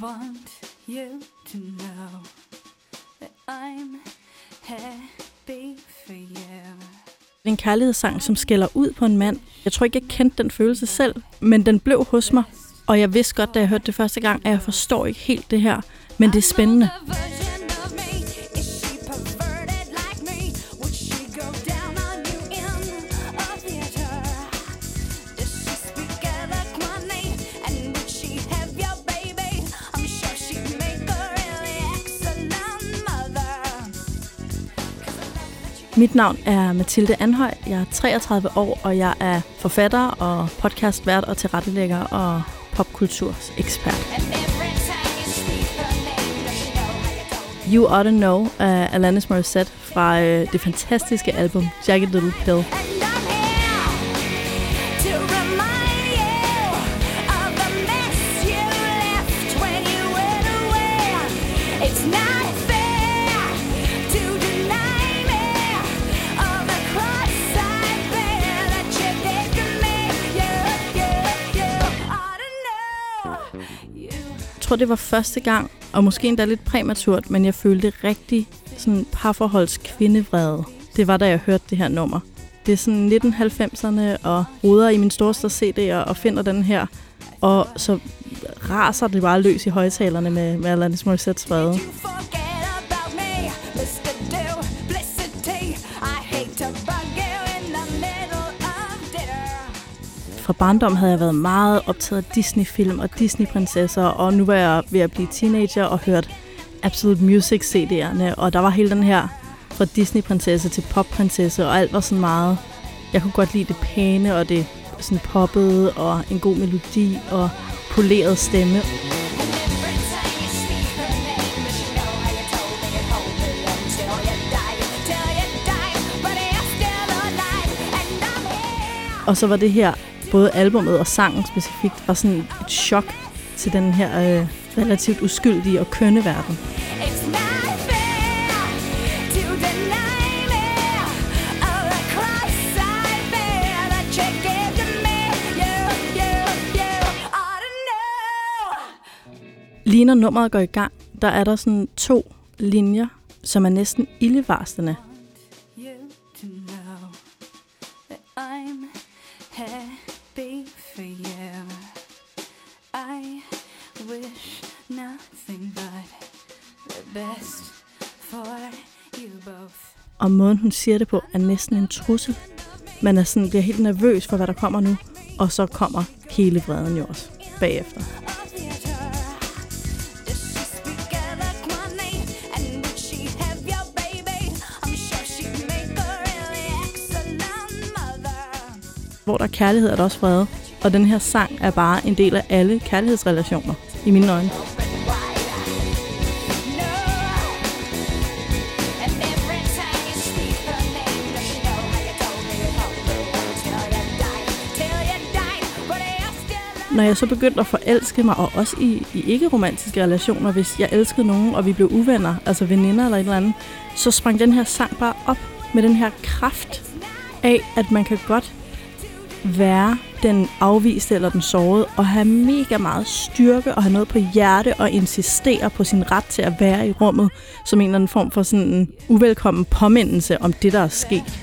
want you to know that I'm happy for you. En kærlighedssang, som skælder ud på en mand. Jeg tror ikke, jeg kendte den følelse selv, men den blev hos mig. Og jeg vidste godt, da jeg hørte det første gang, at jeg forstår ikke helt det her. Men det er spændende. Mit navn er Mathilde Anhøj. Jeg er 33 år, og jeg er forfatter og podcastvært og tilrettelægger og popkultursekspert. You Oughta Know af Alanis Morissette fra øh, det fantastiske album Jagged Little Pill. It's not tror, det var første gang, og måske endda lidt præmaturt, men jeg følte rigtig sådan parforholds kvindevrede. Det var, da jeg hørte det her nummer. Det er sådan 1990'erne, og ruder i min storste CD'er og finder den her. Og så raser det bare løs i højtalerne med, med Alanis Morissettes vrede. Fra barndom havde jeg været meget optaget af Disney-film og Disney-prinsesser, og nu var jeg ved at blive teenager og hørt Absolute Music CD'erne, og der var hele den her fra Disney-prinsesse til pop-prinsesse, og alt var sådan meget... Jeg kunne godt lide det pæne, og det sådan poppede, og en god melodi, og poleret stemme. Og så var det her, både albummet og sangen specifikt, var sådan et chok til den her øh, relativt uskyldige og kønne verden. Lige når nummeret går i gang, der er der sådan to linjer, som er næsten ildevarslende. I'm happy for you. I wish nothing but the best for you both. Og måden, hun siger det på, er næsten en trussel. Man er sådan, bliver helt nervøs for, hvad der kommer nu. Og så kommer hele vreden jo også bagefter. Hvor der er kærlighed, er der også fred. Og den her sang er bare en del af alle kærlighedsrelationer, i mine øjne. Når jeg så begyndte at forelske mig, og også i, i ikke-romantiske relationer, hvis jeg elskede nogen, og vi blev uvenner, altså veninder eller et eller andet, så sprang den her sang bare op med den her kraft af, at man kan godt være den afviste eller den sårede, og have mega meget styrke og have noget på hjerte og insistere på sin ret til at være i rummet, som en eller anden form for sådan en uvelkommen påmindelse om det, der er sket.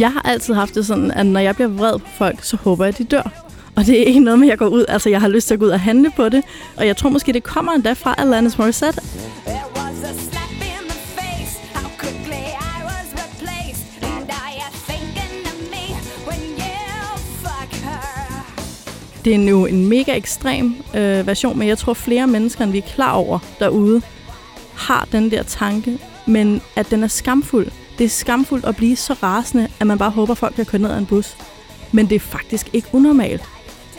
Jeg har altid haft det sådan, at når jeg bliver vred på folk, så håber jeg, at de dør. Og det er ikke noget med, at jeg går ud. Altså, jeg har lyst til at gå ud og handle på det. Og jeg tror måske, det kommer endda fra Alanis Morissette. Det er jo en mega ekstrem øh, version, men jeg tror, flere mennesker, end vi er klar over derude, har den der tanke, men at den er skamfuld. Det er skamfuldt at blive så rasende, at man bare håber, at folk kan køre ned ad en bus. Men det er faktisk ikke unormalt.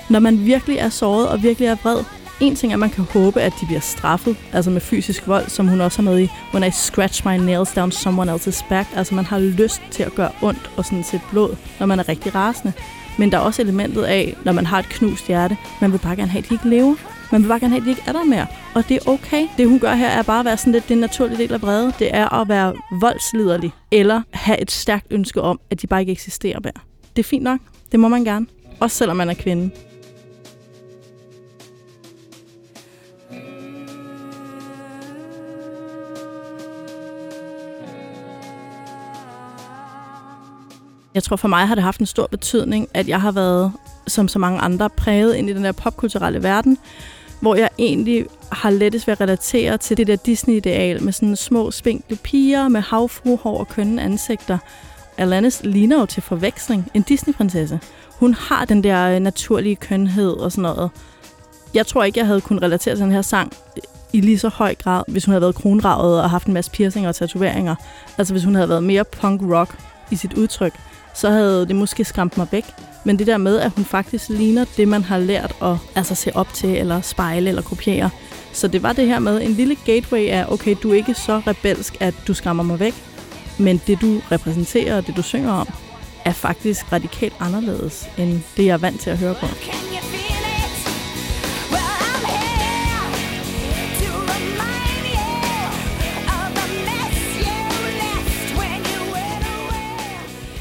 Når man virkelig er såret og virkelig er vred, en ting er, at man kan håbe, at de bliver straffet, altså med fysisk vold, som hun også har med i When I Scratch My Nails Down Someone Else's Back. Altså man har lyst til at gøre ondt og sådan set blod, når man er rigtig rasende. Men der er også elementet af, når man har et knust hjerte, man vil bare gerne have, at de ikke lever. Man vil bare gerne have, at de ikke er der mere. Og det er okay. Det hun gør her er bare at være sådan lidt, den naturlige del af vrede. Det er at være voldsliderlig. Eller have et stærkt ønske om, at de bare ikke eksisterer mere. Det er fint nok. Det må man gerne. Også selvom man er kvinde. Jeg tror for mig har det haft en stor betydning, at jeg har været, som så mange andre, præget ind i den der popkulturelle verden, hvor jeg egentlig har lettest ved at relatere til det der Disney-ideal med sådan små, spinkle piger med havfruhår og kønne ansigter. Alanis ligner jo til forveksling en Disney-prinsesse. Hun har den der øh, naturlige kønhed og sådan noget. Jeg tror ikke, jeg havde kunnet relatere til den her sang i lige så høj grad, hvis hun havde været kronravet og haft en masse piercinger og tatoveringer. Altså hvis hun havde været mere punk-rock i sit udtryk, så havde det måske skræmt mig væk. Men det der med, at hun faktisk ligner det, man har lært at altså, se op til, eller spejle, eller kopiere. Så det var det her med en lille gateway af, okay, du er ikke så rebelsk, at du skræmmer mig væk, men det, du repræsenterer og det, du synger om, er faktisk radikalt anderledes, end det, jeg er vant til at høre på.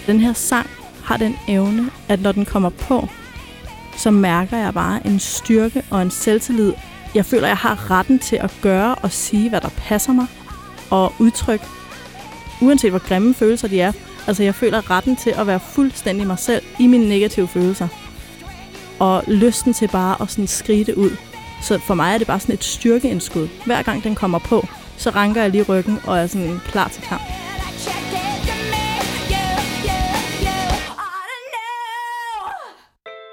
Den her sang har den evne, at når den kommer på, så mærker jeg bare en styrke og en selvtillid. Jeg føler, jeg har retten til at gøre og sige, hvad der passer mig, og udtrykke, uanset hvor grimme følelser de er. Altså, jeg føler retten til at være fuldstændig mig selv i mine negative følelser. Og lysten til bare at sådan skrige det ud. Så for mig er det bare sådan et styrkeindskud. Hver gang den kommer på, så ranker jeg lige ryggen og er sådan klar til kamp.